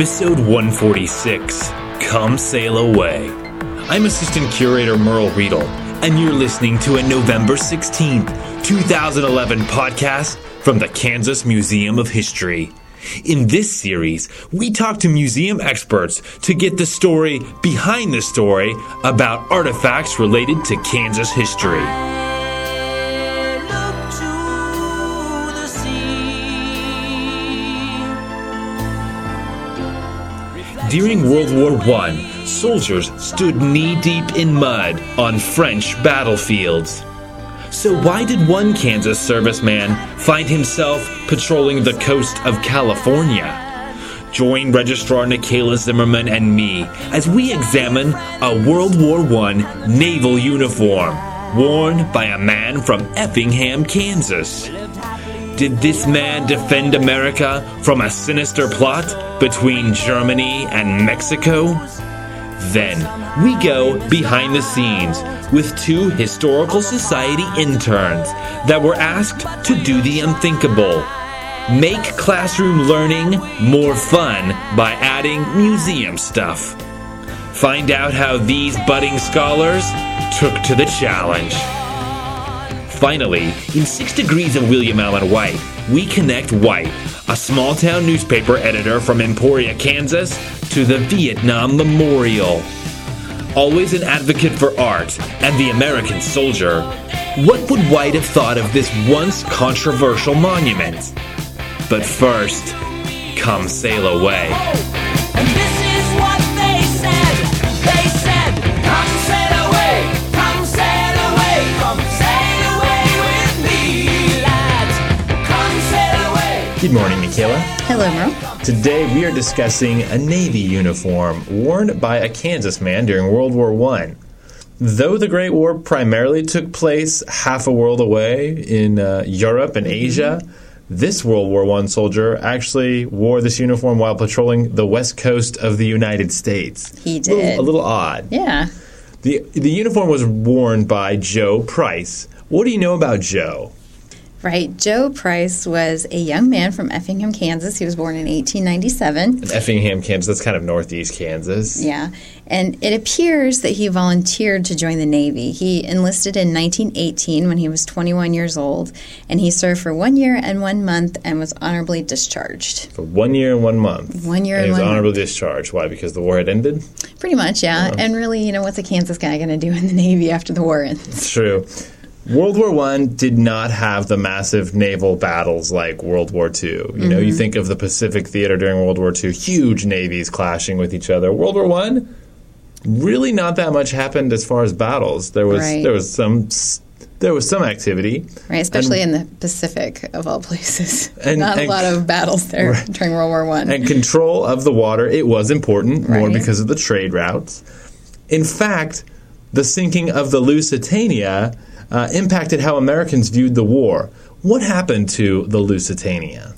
Episode 146 Come Sail Away. I'm Assistant Curator Merle Riedel, and you're listening to a November 16th, 2011 podcast from the Kansas Museum of History. In this series, we talk to museum experts to get the story behind the story about artifacts related to Kansas history. During World War I, soldiers stood knee deep in mud on French battlefields. So, why did one Kansas serviceman find himself patrolling the coast of California? Join Registrar Nikayla Zimmerman and me as we examine a World War I naval uniform worn by a man from Effingham, Kansas. Did this man defend America from a sinister plot between Germany and Mexico? Then we go behind the scenes with two Historical Society interns that were asked to do the unthinkable make classroom learning more fun by adding museum stuff. Find out how these budding scholars took to the challenge. Finally, in Six Degrees of William Allen White, we connect White, a small town newspaper editor from Emporia, Kansas, to the Vietnam Memorial. Always an advocate for art and the American soldier, what would White have thought of this once controversial monument? But first, come sail away. Good morning, Nikayla. Hello, Merle. Today we are discussing a Navy uniform worn by a Kansas man during World War I. Though the Great War primarily took place half a world away in uh, Europe and Asia, this World War I soldier actually wore this uniform while patrolling the west coast of the United States. He A little, did. a little odd. Yeah. The, the uniform was worn by Joe Price. What do you know about Joe? Right. Joe Price was a young man from Effingham, Kansas. He was born in 1897. In Effingham, Kansas. That's kind of northeast Kansas. Yeah. And it appears that he volunteered to join the Navy. He enlisted in 1918 when he was 21 years old, and he served for one year and one month and was honorably discharged. For one year and one month. One year and and he was honorably discharged. Why? Because the war had ended? Pretty much, yeah. And really, you know, what's a Kansas guy going to do in the Navy after the war ends? It's true. World War One did not have the massive naval battles like World War Two. You know, Mm-hmm. you think of the Pacific Theater during World War Two, huge navies clashing with each other. World War One, really not that much happened as far as battles. There was Right. there was some there was some activity. Right, especially in the Pacific, of all places. And- Not and- a lot of battles there Right. during World War One. and control of the water it was important more because of the trade routes in fact the sinking of the lusitania uh, impacted how americans viewed the war what happened to the lusitania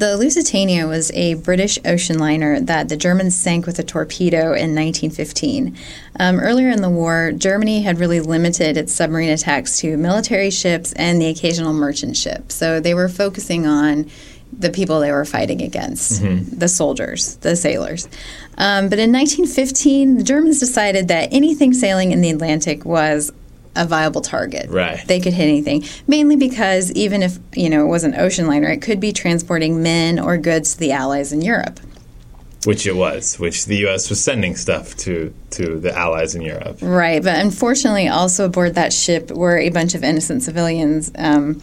The Lusitania was a British ocean liner that the Germans sank with a torpedo in 1915. Um, earlier in the war, Germany had really limited its submarine attacks to military ships and the occasional merchant ship. So they were focusing on the people they were fighting against, the soldiers, the sailors. Um, but in 1915, the Germans decided that anything sailing in the Atlantic was a viable target. Right. They could hit anything. Mainly because even if, you know, it was an ocean liner, it could be transporting men or goods to the Allies in Europe. which it was which the us was sending stuff to to the allies in europe Right. But unfortunately, also aboard that ship were a bunch of innocent civilians, um,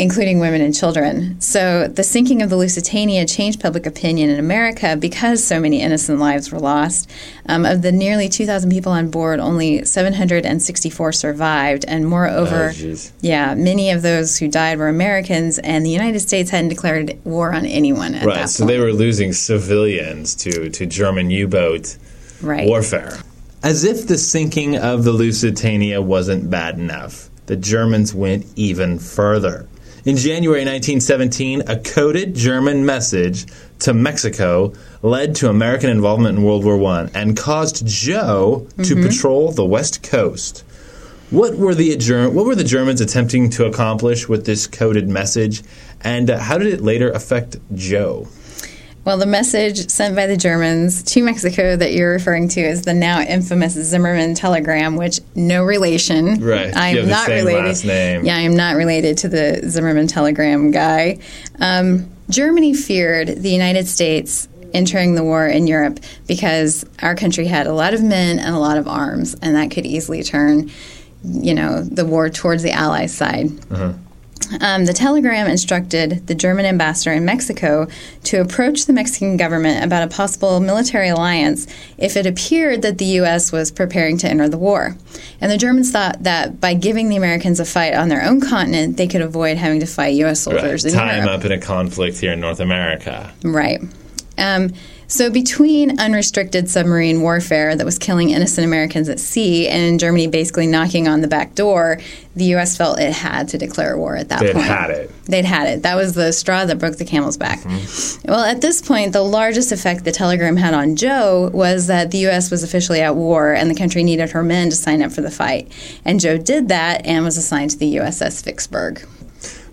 including women and children. So the sinking of the Lusitania changed public opinion in America because so many innocent lives were lost. Um, of the nearly 2,000 people on board, only 764 survived, and moreover, Oh, yeah, many of those who died were Americans, and the United States hadn't declared war on anyone at right that so point. they were losing civilians to to german u-boat right. warfare. As if the sinking of the Lusitania wasn't bad enough, the Germans went even further. In January 1917, a coded German message to Mexico led to American involvement in World War I and caused Joe to patrol the west coast. What were the what were the Germans attempting to accomplish with this coded message, and uh, how did it later affect Joe? Well, the message sent by the Germans to Mexico that you're referring to is the now infamous Zimmerman telegram, which no relation. Right. I am not same related. last name. Yeah, I am not related to the Zimmerman telegram guy. Um, Germany feared the United States entering the war in Europe because our country had a lot of men and a lot of arms, and that could easily turn, you know, the war towards the Allies' side. Um, the telegram instructed the German ambassador in Mexico to approach the Mexican government about a possible military alliance if it appeared that the U.S. was preparing to enter the war. And the Germans thought that by giving the Americans a fight on their own continent, they could avoid having to fight U.S. Right. soldiers in Tie him Europe. up in a conflict here in North America. Right. Um, so, between unrestricted submarine warfare that was killing innocent Americans at sea and Germany basically knocking on the back door, the U.S. felt it had to declare war at that point. They'd had it. They'd had it. That was the straw that broke the camel's back. Mm-hmm. Well, at this point, the largest effect the telegram had on Joe was that the U.S. was officially at war and the country needed her men to sign up for the fight. And Joe did that and was assigned to the USS Vicksburg.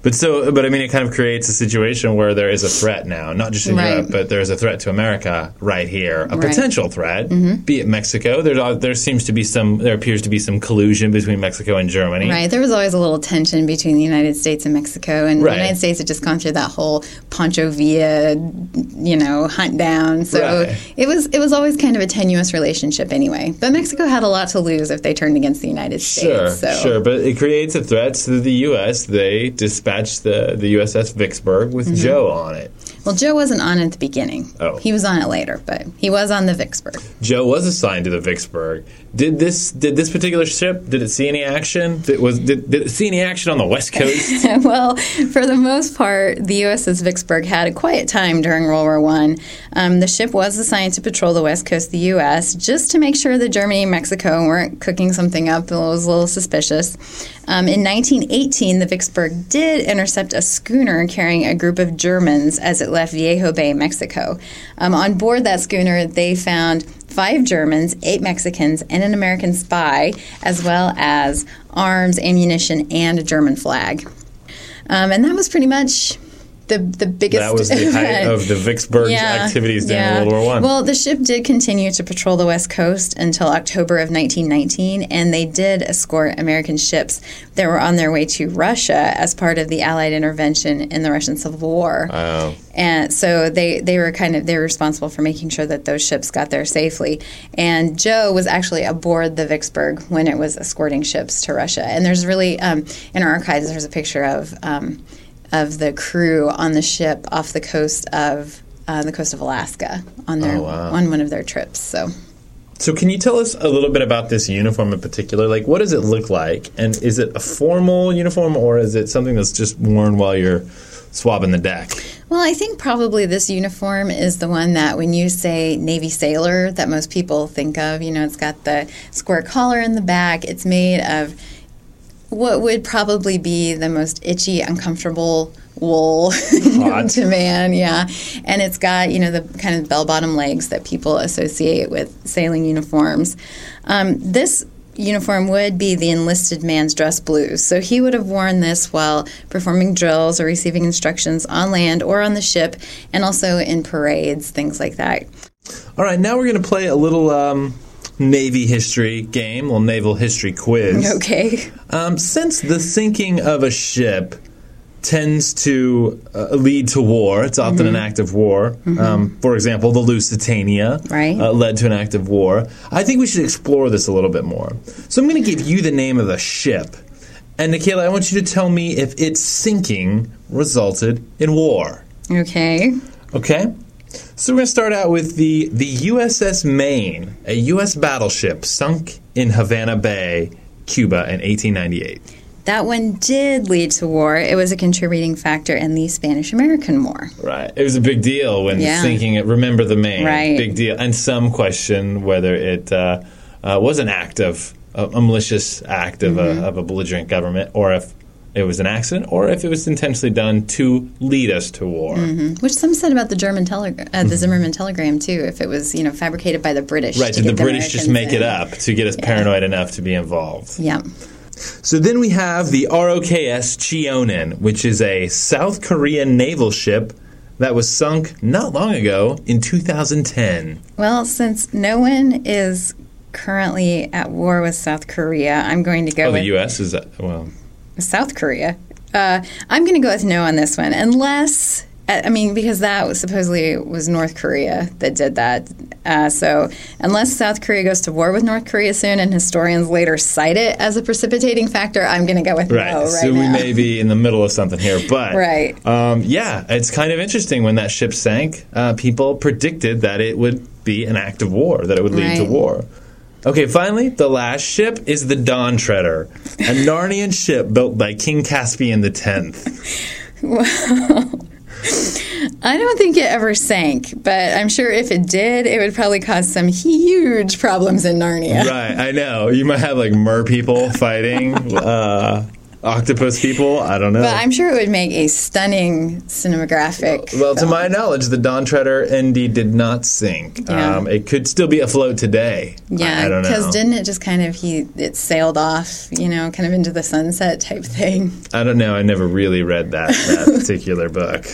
But so, but I mean, it kind of creates a situation where there is a threat now, not just in Right. Europe, but there's a threat to America right here, a Right. potential threat, mm-hmm. be it Mexico. There, there seems to be some, there appears to be some collusion between Mexico and Germany. Right. There was always a little tension between the United States and Mexico, and Right. the United States had just gone through that whole Pancho Villa, you know, hunt down. So it was it was always kind of a tenuous relationship anyway. But Mexico had a lot to lose if they turned against the United Sure, States. So. sure, but it creates a threat to the U.S. They dispatched the, the USS Vicksburg with mm-hmm. Joe on it. Well, Joe wasn't on it at the beginning. Oh. He was on it later, but he was on the Vicksburg. Joe was assigned to the Vicksburg. Did this did this particular ship did it see any action? Did, was did, did it see any action on the West Coast? well, for the most part, the USS Vicksburg had a quiet time during World War One. Um, the ship was assigned to patrol the west coast of the U.S. just to make sure that Germany and Mexico weren't cooking something up that was a little suspicious. Um, in 1918, the Vicksburg did intercept a schooner carrying a group of Germans as it left Viejo Bay, Mexico. Um, on board that schooner, they found five Germans, eight Mexicans, and an American spy, as well as arms, ammunition, and a German flag. Um, and that was pretty much the the biggest. that was the height of the Vicksburg's activities during yeah. World War One. Well, the ship did continue to patrol the west coast until October of 1919, and they did escort American ships that were on their way to Russia as part of the Allied intervention in the Russian Civil War. Wow. And so they, they were kind of they were responsible for making sure that those ships got there safely. And Joe was actually aboard the Vicksburg when it was escorting ships to Russia. And there's really um, in our archives there's a picture of um, of the crew on the ship off the coast of uh, the coast of Alaska on their Oh, wow. on one of their trips. So. So, can you tell us a little bit about this uniform in particular? Like, what does it look like? And is it a formal uniform or is it something that's just worn while you're swabbing the deck? Well, I think probably this uniform is the one that when you say Navy sailor, that most people think of. You know, it's got the square collar in the back. It's made of what would probably be the most itchy, uncomfortable wool to man. Yeah, and it's got you know the kind of bell bottom legs that people associate with sailing uniforms. Um, this uniform would be the enlisted man's dress blues. So he would have worn this while performing drills or receiving instructions on land or on the ship, and also in parades, things like that. All right, now we're going to play a little um, Navy history game, a little naval history quiz. Okay. Um, since the sinking of a ship tends to uh, lead to war, it's often Mm-hmm. an act of war. Um, for example, the Lusitania Right. uh, led to an act of war. I think we should explore this a little bit more. So I'm going to give you the name of the ship. And Nikayla, I want you to tell me if its sinking resulted in war. Okay. Okay? So we're going to start out with the, the USS Maine, a U.S. battleship sunk in Havana Bay, Cuba in 1898. That one did lead to war. It was a contributing factor in the Spanish American War. Right. It was a big deal when Yeah. sinking it. Remember the Maine. Right. Big deal. And some question whether it uh, uh, was an act of a, a malicious act of, Mm-hmm. a, of a belligerent government, or if it was an accident, or if it was intentionally done to lead us to war. Which some said about the German telegram, uh, the Zimmerman telegram too. If it was, you know, fabricated by the British. Mm-hmm. Right. Did the get British just Americans make it up to get us paranoid enough to be involved? Yeah. So then we have the ROKS Cheonan, which is a South Korean naval ship that was sunk not long ago in 2010? Well, since no one is currently at war with South Korea, I'm going to go Oh, with the U.S. is that, well. South Korea. Uh, I'm going to go with no on this one, unless I mean because that was supposedly was North Korea that did that. Uh, so unless South Korea goes to war with North Korea soon, and historians later cite it as a precipitating factor, I'm going to go with Right. no right so we now. may be in the middle of something here, but Right. Um, yeah, it's kind of interesting when that ship sank. Uh, people predicted that it would be an act of war, that it would lead to war. Okay, finally, the last ship is the Dawn Treader, a Narnian ship built by King Caspian the Tenth. I don't think it ever sank, but I'm sure if it did, it would probably cause some huge problems in Narnia. right, I know. You might have like mer people fighting uh, octopus people. I don't know. But I'm sure it would make a stunning cinematographic. Well, to film. my knowledge, the Dawn Treader indeed did not sink. Yeah. Um, it could still be afloat today. I- I, Yeah, don't know. because didn't it just kind of he it sailed off, you know, kind of into the sunset type thing? I don't know. I never really read that, that particular book.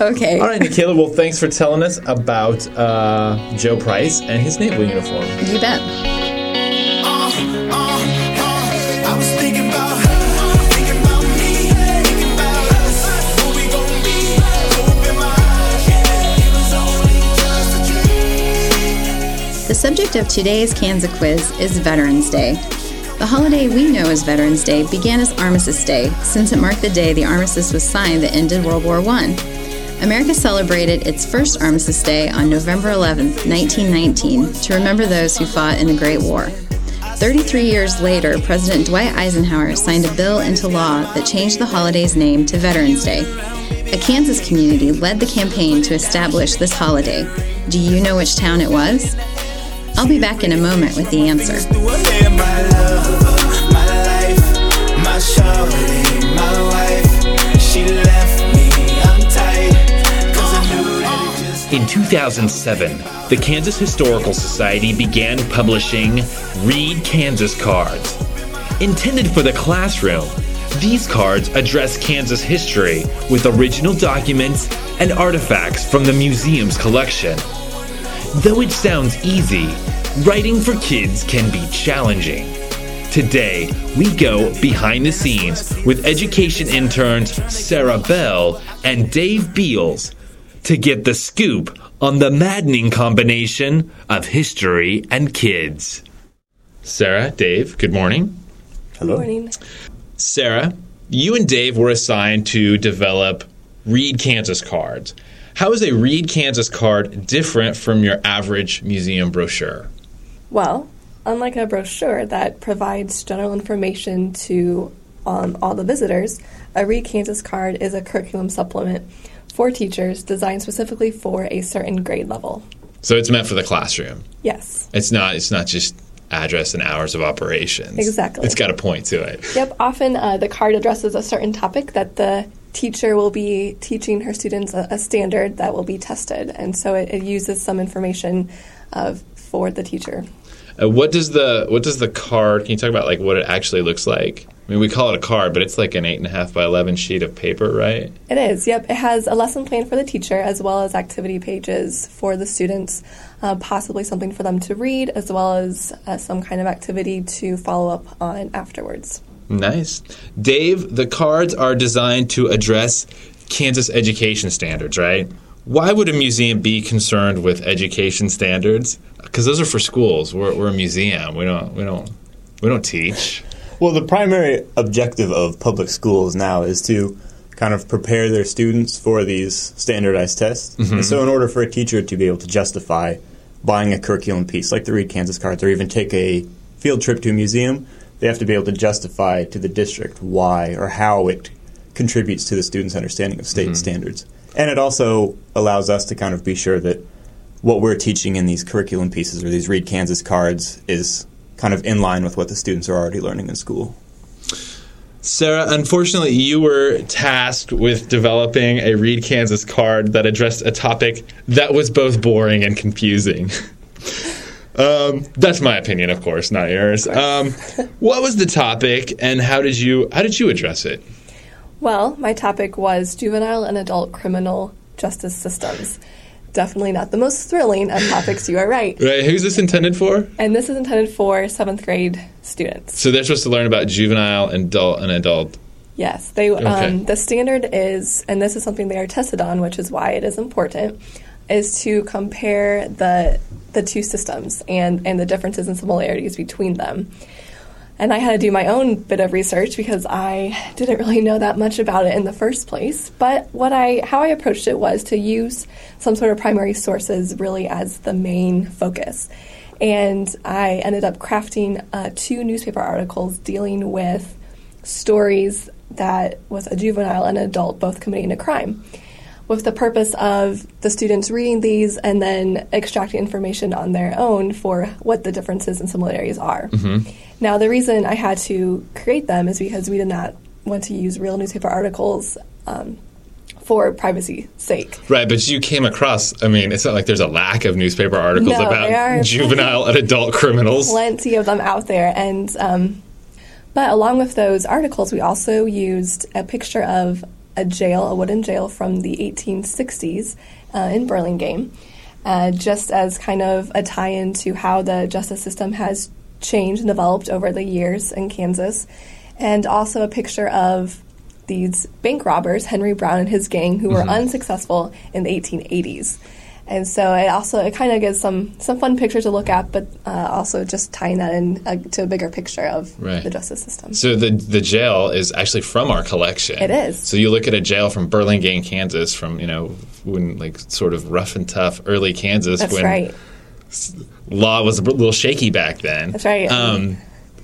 Okay. All right, Nikayla. Well, thanks for telling us about uh, Joe Price and his naval uniform. You bet. Subject of today's Kansas quiz is Veterans Day. The holiday we know as Veterans Day began as Armistice Day, since it marked the day the armistice was signed that ended World War I. America celebrated its first Armistice Day on November 11, 1919, to remember those who fought in the Great War. 33 years later, President Dwight Eisenhower signed a bill into law that changed the holiday's name to Veterans Day. A Kansas community led the campaign to establish this holiday. Do you know which town it was? I'll be back in a moment with the answer. In 2007, the Kansas Historical Society began publishing Read Kansas cards. Intended for the classroom, these cards address Kansas history with original documents and artifacts from the museum's collection. Though it sounds easy, writing for kids can be challenging. Today, we go behind the scenes with education interns Sarah Bell and Dave Beals to get the scoop on the maddening combination of history and kids. Sarah, Dave, good morning. Hello. Good Morning. Sarah, you and Dave were assigned to develop Read Kansas cards. How is a Read Kansas card different from your average museum brochure? Well, unlike a brochure that provides general information to um, all the visitors, a Read Kansas card is a curriculum supplement for teachers designed specifically for a certain grade level. So it's meant for the classroom. Yes. It's not. It's not just address and hours of operations. Exactly. It's got a point to it. Yep. Often uh, the card addresses a certain topic that the teacher will be teaching her students a, a standard that will be tested, and so it, it uses some information uh, for the teacher. Uh, what does the What does the card? Can you talk about like what it actually looks like? I mean, we call it a card, but it's like an eight and a half by eleven sheet of paper, right? It is, yep. It has a lesson plan for the teacher as well as activity pages for the students, uh, possibly something for them to read, as well as uh, some kind of activity to follow up on afterwards. Nice. Dave, the cards are designed to address Kansas education standards, right? Why would a museum be concerned with education standards? Because those are for schools. We're, we're a museum. We don't. We don't. We don't teach. Well, the primary objective of public schools now is to kind of prepare their students for these standardized tests. Mm-hmm. And so, in order for a teacher to be able to justify buying a curriculum piece like the Read Kansas cards or even take a field trip to a museum, they have to be able to justify to the district why or how it contributes to the students' understanding of state mm-hmm. standards. And it also allows us to kind of be sure that what we're teaching in these curriculum pieces or these Read Kansas cards is kind of in line with what the students are already learning in school. Sarah, unfortunately, you were tasked with developing a Read Kansas card that addressed a topic that was both boring and confusing. um, that's my opinion, of course, not yours. Um, what was the topic, and how did you how did you address it? Well, my topic was juvenile and adult criminal justice systems. Definitely not the most thrilling of topics, you are right. Right. Who's this intended for? And this is intended for seventh grade students. So they're supposed to learn about juvenile, and adult, and adult. Yes, they. Okay. Um, the standard is, and this is something they are tested on, which is why it is important, is to compare the the two systems and and the differences and similarities between them. And I had to do my own bit of research because I didn't really know that much about it in the first place. But what I how I approached it was to use some sort of primary sources really as the main focus. And I ended up crafting uh, two newspaper articles dealing with stories that was a juvenile and an adult both committing a crime with the purpose of the students reading these and then extracting information on their own for what the differences and similarities are. Now, the reason I had to create them is because we did not want to use real newspaper articles um, for privacy sake. Right, but you came across, I mean, it's not like there's a lack of newspaper articles No, about juvenile and adult criminals. plenty of them out there and um, but along with those articles we also used a picture of a jail a wooden jail from the 1860s uh, in burlingame uh, just as kind of a tie-in to how the justice system has changed and developed over the years in kansas and also a picture of these bank robbers henry brown and his gang who were unsuccessful in the 1880s and so it also it kind of gives some some fun pictures to look at, but uh, also just tying that in uh, to a bigger picture of Right. the justice system. So the the jail is actually from our collection. It is. So you look at a jail from Burlingame, Kansas, from you know when like sort of rough and tough early Kansas That's when right. law was a little shaky back then. That's right. Um,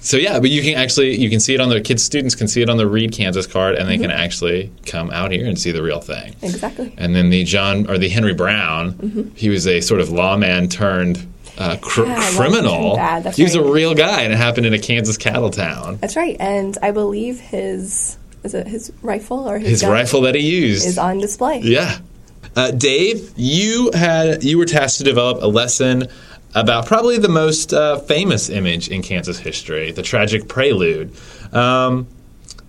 so yeah, but you can actually you can see it on the kids students can see it on the Read Kansas card, and they Mm-hmm. can actually come out here and see the real thing. Exactly. And then the John or the Henry Brown, he was a sort of lawman turned uh, cr- Mm-hmm. Yeah, criminal. he was a real guy, and it happened in a Kansas cattle town. That's right. And I believe his is it his rifle or his, His gun rifle that he used is on display. Yeah. Uh, Dave, you had you were tasked to develop a lesson about probably the most uh, famous image in Kansas history, the tragic prelude. Um,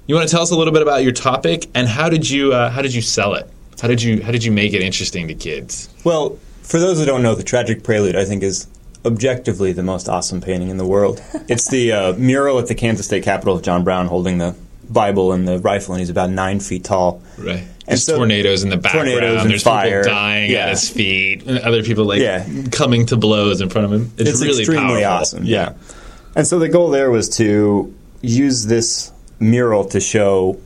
you want to tell us a little bit about your topic and how did you uh, how did you sell it? How did you how did you make it interesting to kids? Well, for those who don't know, the Tragic Prelude, I think, is objectively the most awesome painting in the world. it's the uh, mural at the Kansas State Capitol of John Brown holding the Bible and the rifle, and he's about nine feet tall. Right. And There's so- tornadoes in the background. tornadoes and There's fire. people dying Yeah. at his feet, and other people like Yeah. coming to blows in front of him. It's, It's really extremely powerful. awesome. Yeah. And so the goal there was to use this mural to show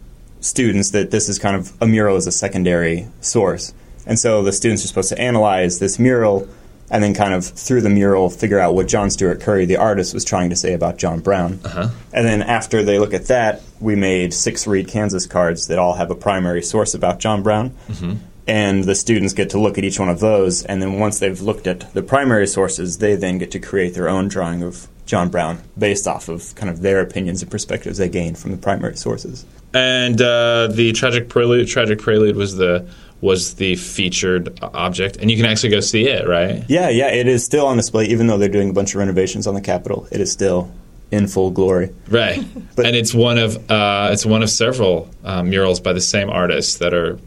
students that this is kind of a mural as a secondary source. And so the students are supposed to analyze this mural and then kind of through the mural figure out what John Stuart Curry, the artist, was trying to say about John Brown. Uh-huh. And then after they look at that, we made six Read Kansas cards that all have a primary source about John Brown. Mm-hmm. And the students get to look at each one of those, and then once they've looked at the primary sources, they then get to create their own drawing of John Brown based off of kind of their opinions and perspectives they gained from the primary sources. And uh, the tragic prelude, tragic prelude was the was the featured object, and you can actually go see it, right? Yeah, yeah, it is still on display, even though they're doing a bunch of renovations on the Capitol. It is still in full glory. Right, But- and it's one of uh, it's one of several uh, murals by the same artist that are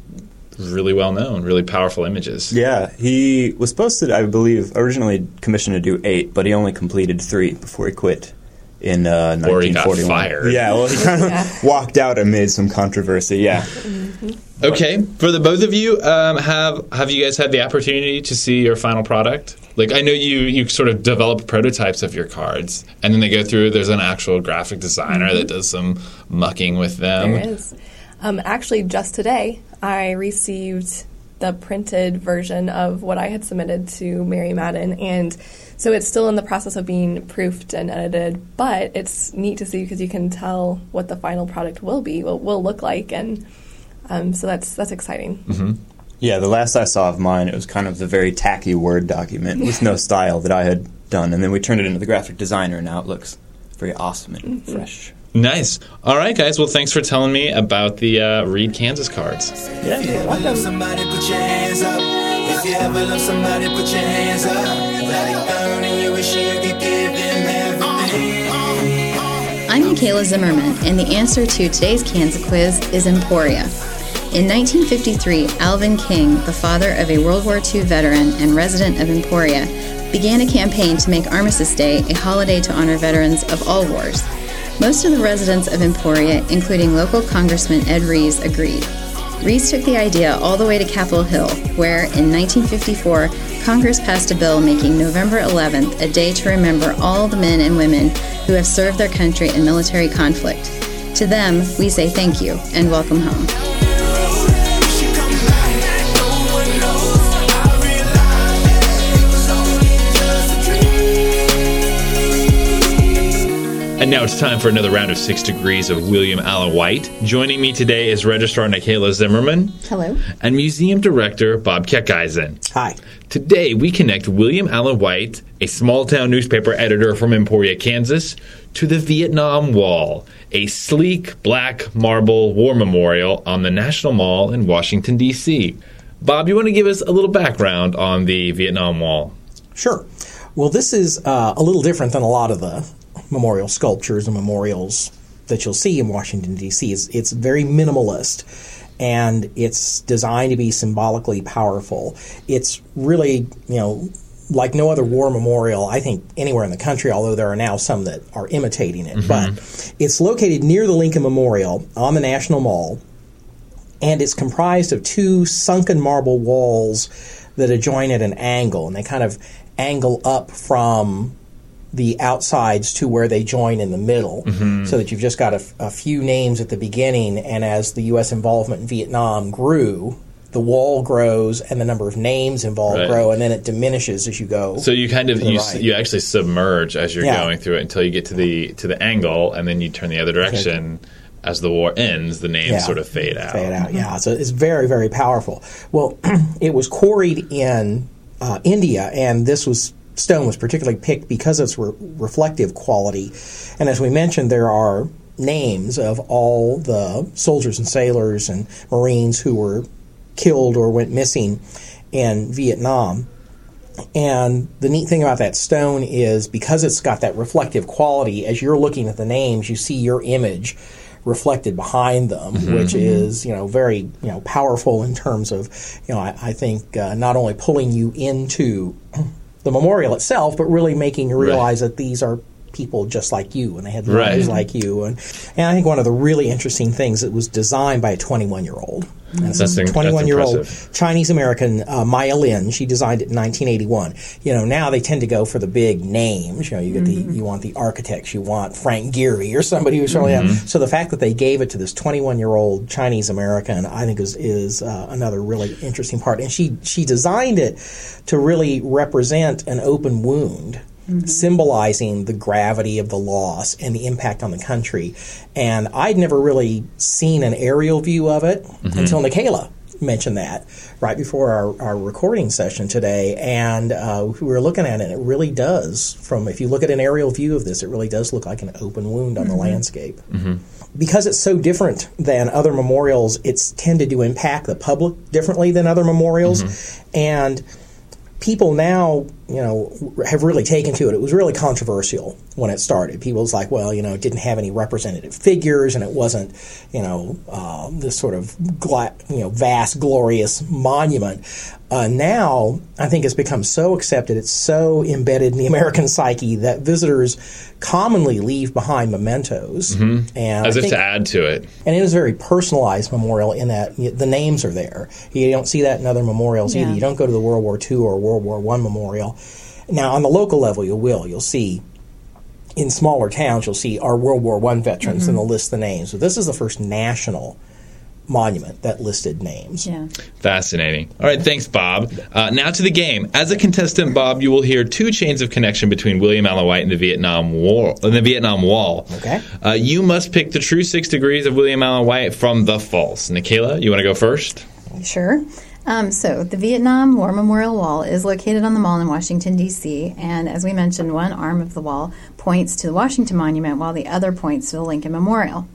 really well known, really powerful images. Yeah, he was supposed to, I believe, originally commissioned to do eight, but he only completed three before he quit in uh, Or he got 1941. fired. Yeah, well, he kind of Yeah. walked out amid some controversy. Yeah, Okay, for the both of you, um, have have you guys had the opportunity to see your final product? Like I know you you sort of develop prototypes of your cards, and then they go through. There's an actual graphic designer that does some mucking with them. There is. Um, actually, just today, I received the printed version of what I had submitted to Mary Madden, and so it's still in the process of being proofed and edited. But it's neat to see because you can tell what the final product will be, will, will look like, and um, so that's that's exciting. yeah. The last I saw of mine, it was kind of the very tacky Word document with no style that I had done, and then we turned it into the graphic designer, and now it looks very awesome and fresh. Nice. All right, guys. Well, thanks for telling me about the uh, Read Kansas cards. Yeah. If you ever love somebody, put your hands up. If you ever love somebody, put your hands up. Let it burn and you wish you could give them everything. I'm Nikayla Zimmerman, and the answer to today's Kansas quiz is Emporia. In 1953, Alvin King, the father of a World War II veteran and resident of Emporia, began a campaign to make Armistice Day a holiday to honor veterans of all wars. Most of the residents of Emporia, including local Congressman Ed Rees, agreed. Rees took the idea all the way to Capitol Hill, where, in 1954, Congress passed a bill making November 11th a day to remember all the men and women who have served their country in military conflict. To them, we say thank you and welcome home. And now it's time for another round of Six Degrees of William Allen White. Joining me today is Registrar Nikayla Zimmerman Hello. and Museum Director Bob Keckeisen. Hi. Today, we connect William Allen White, a small town newspaper editor from Emporia, Kansas, to the Vietnam Wall, a sleek black marble war memorial on the National Mall in Washington, D.C. Bob, you want to give us a little background on the Vietnam Wall? Sure. Well, this is uh, a little different than a lot of the memorial sculptures and memorials that you'll see in Washington, D.C. It's, it's very minimalist and it's designed to be symbolically powerful. It's really, you know, like no other war memorial, I think, anywhere in the country, although there are now some that are imitating it. Mm-hmm. But it's located near the Lincoln Memorial on the National Mall, and it's comprised of two sunken marble walls that adjoin at an angle, and they kind of angle up from the outsides to where they join in the middle, so that you've just got a, f- a few names at the beginning, and as the U.S. involvement in Vietnam grew, the wall grows and the number of names involved Right. grow, and then it diminishes as you go. So you kind of you, right. you actually submerge as you're Yeah. going through it until you get to the to the angle, and then you turn the other direction. As the war ends, the names Yeah. sort of fade out. Fade out, yeah. So it's very, very powerful. Well, it was quarried in uh, India, and this was stone was particularly picked because of its re- reflective quality. And as we mentioned, there are names of all the soldiers and sailors and Marines who were killed or went missing in Vietnam. And the neat thing about that stone is because it's got that reflective quality, as you're looking at the names, you see your image reflected behind them, which is you know very you know powerful in terms of you know I, I think uh, not only pulling you into the memorial itself, but really making you realize that these are people just like you and they had lives Right. like you. And, and I think one of the really interesting things it was designed by a 21 year old. And That's so in- 21 year old. Chinese American uh, Maya Lin. She designed it in 1981. You know, now they tend to go for the big names. You know, you get the you want the architects, you want Frank Gehry or somebody who's really. Mm-hmm. So the fact that they gave it to this 21 year old Chinese American, I think is is uh, another really interesting part. And she she designed it to really represent an open wound. Mm-hmm. Symbolizing the gravity of the loss and the impact on the country. And I'd never really seen an aerial view of it mm-hmm. until Nikayla mentioned that right before our, our recording session today, and uh, we were looking at it. and It really does, from if you look at an aerial view of this, it really does look like an open wound on the mm-hmm. landscape. Because it's so different than other memorials, it's tended to impact the public differently than other memorials, and people now, you know, have really taken to it. It was really controversial when it started. People was like, well, you know, it didn't have any representative figures, and it wasn't, you know, uh, this sort of, gla- you know, vast, glorious monument. Uh, now, I think it's become so accepted, it's so embedded in the American psyche that visitors commonly leave behind mementos. And As I if think- to add to it. and it is a very personalized memorial in that y- the names are there. You don't see that in other memorials either. You don't go to the World War II or World War One memorial. Now, on the local level, you will. You'll see in smaller towns, you'll see our World War One veterans, and they'll list the names. So this is the first national monument that listed names. Yeah. Fascinating. All right, thanks, Bob. Uh, now to the game. As a contestant, Bob, you will hear two chains of connection between William Allen White and the Vietnam War, and the Vietnam Wall. Okay. Uh, you must pick the true six degrees of William Allen White from the false. Nikayla, you want to go first? Sure. Um, so, the Vietnam War Memorial Wall is located on the mall in Washington, D.C., and as we mentioned, one arm of the wall points to the Washington Monument while the other points to the Lincoln Memorial.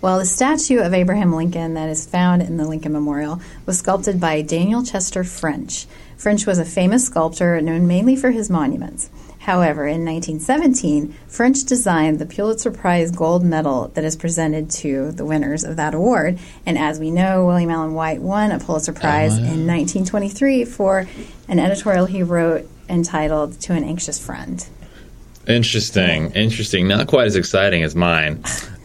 Well, the statue of Abraham Lincoln that is found in the Lincoln Memorial was sculpted by Daniel Chester French. French was a famous sculptor known mainly for his monuments. However, in 1917, French designed the Pulitzer Prize gold medal that is presented to the winners of that award. And as we know, William Allen White won a Pulitzer Prize oh, in 1923 for an editorial he wrote entitled To an Anxious Friend. Interesting, interesting. Not quite as exciting as mine.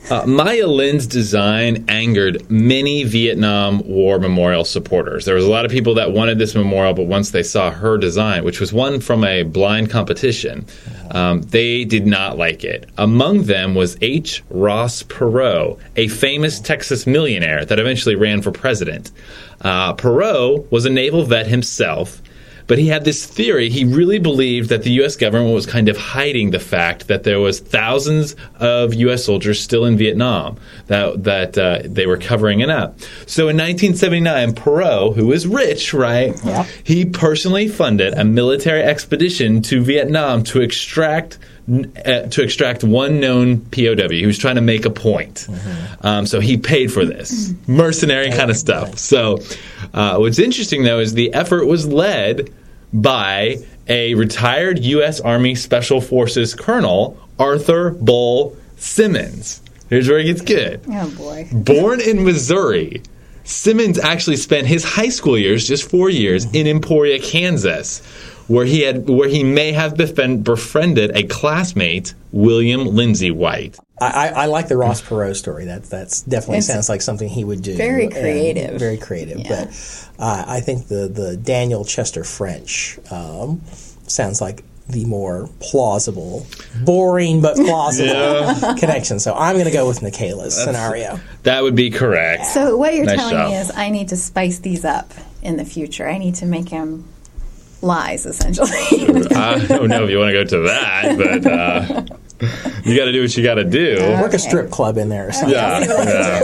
Uh, Maya Lin's design angered many Vietnam War memorial supporters. There was a lot of people that wanted this memorial, but once they saw her design, which was won from a blind competition, um, they did not like it. Among them was H. Ross Perot, a famous Texas millionaire that eventually ran for president. Uh, Perot was a naval vet himself. But he had this theory. He really believed that the U.S. government was kind of hiding the fact that there was thousands of U.S. soldiers still in Vietnam that that uh, they were covering it up. So in 1979, Perot, who was rich, right, yeah. he personally funded a military expedition to Vietnam to extract to extract one known POW who was trying to make a point. Um, so he paid for this mercenary kind of stuff. So uh, what's interesting though is the effort was led by a retired U.S. Army Special Forces Colonel Arthur Bull Simons. Here's where it gets good. Oh boy. Born in Missouri, Simons actually spent his high school years, just four years, in Emporia, Kansas, where he had where he may have befen- befriended a classmate, William Lindsay White. I, I, I like the Ross Perot story. That that's definitely It's sounds like something he would do. very creative. very creative. Yeah. But uh, I think the the Daniel Chester French um, sounds like the more plausible, boring but plausible connection. So I'm going to go with Nikayla's scenario. That would be correct. So what you're Nice telling job. me is I need to spice these up in the future. I need to make them lies, essentially. I don't know if you want to go to that, but uh, you got to do what you got to do. Work a strip club in there or something. Yeah, yeah.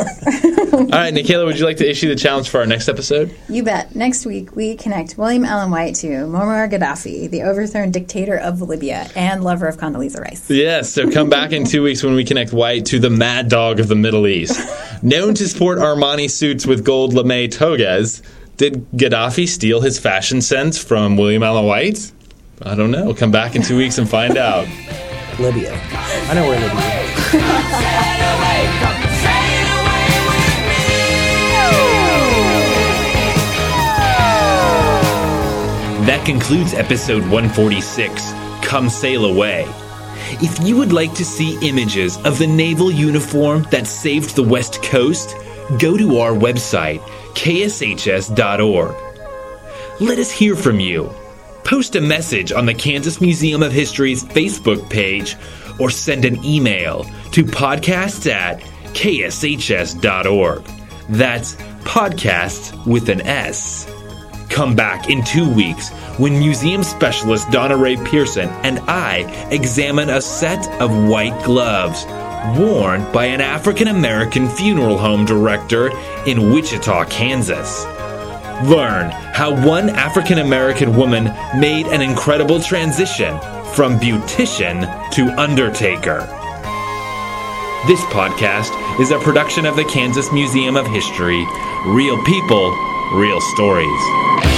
All right, Nikayla, would you like to issue the challenge for our next episode? you bet. Next week we connect William Allen White to Muammar Gaddafi, the overthrown dictator of Libya and lover of Condoleezza Rice. Yes, so come back in two weeks when we connect White to the mad dog of the Middle East. Known to sport Armani suits with gold lame togas, did Gaddafi steal his fashion sense from William Allen White? I don't know. Come back in two weeks and find out. Libya. I know where Libya is. Sail away, come sail away with me. That concludes episode 146 Come Sail Away. If you would like to see images of the naval uniform that saved the West Coast, go to our website, kshs.org. Let us hear from you. Post a message on the Kansas Museum of History's Facebook page or send an email to podcasts at kshs.org. That's podcasts with an S. Come back in two weeks when museum specialist Donna Rae Pearson and I examine a set of white gloves worn by an African American funeral home director in Wichita, Kansas. Learn how one African American woman made an incredible transition from beautician to undertaker. This podcast is a production of the Kansas Museum of History. Real people, real stories.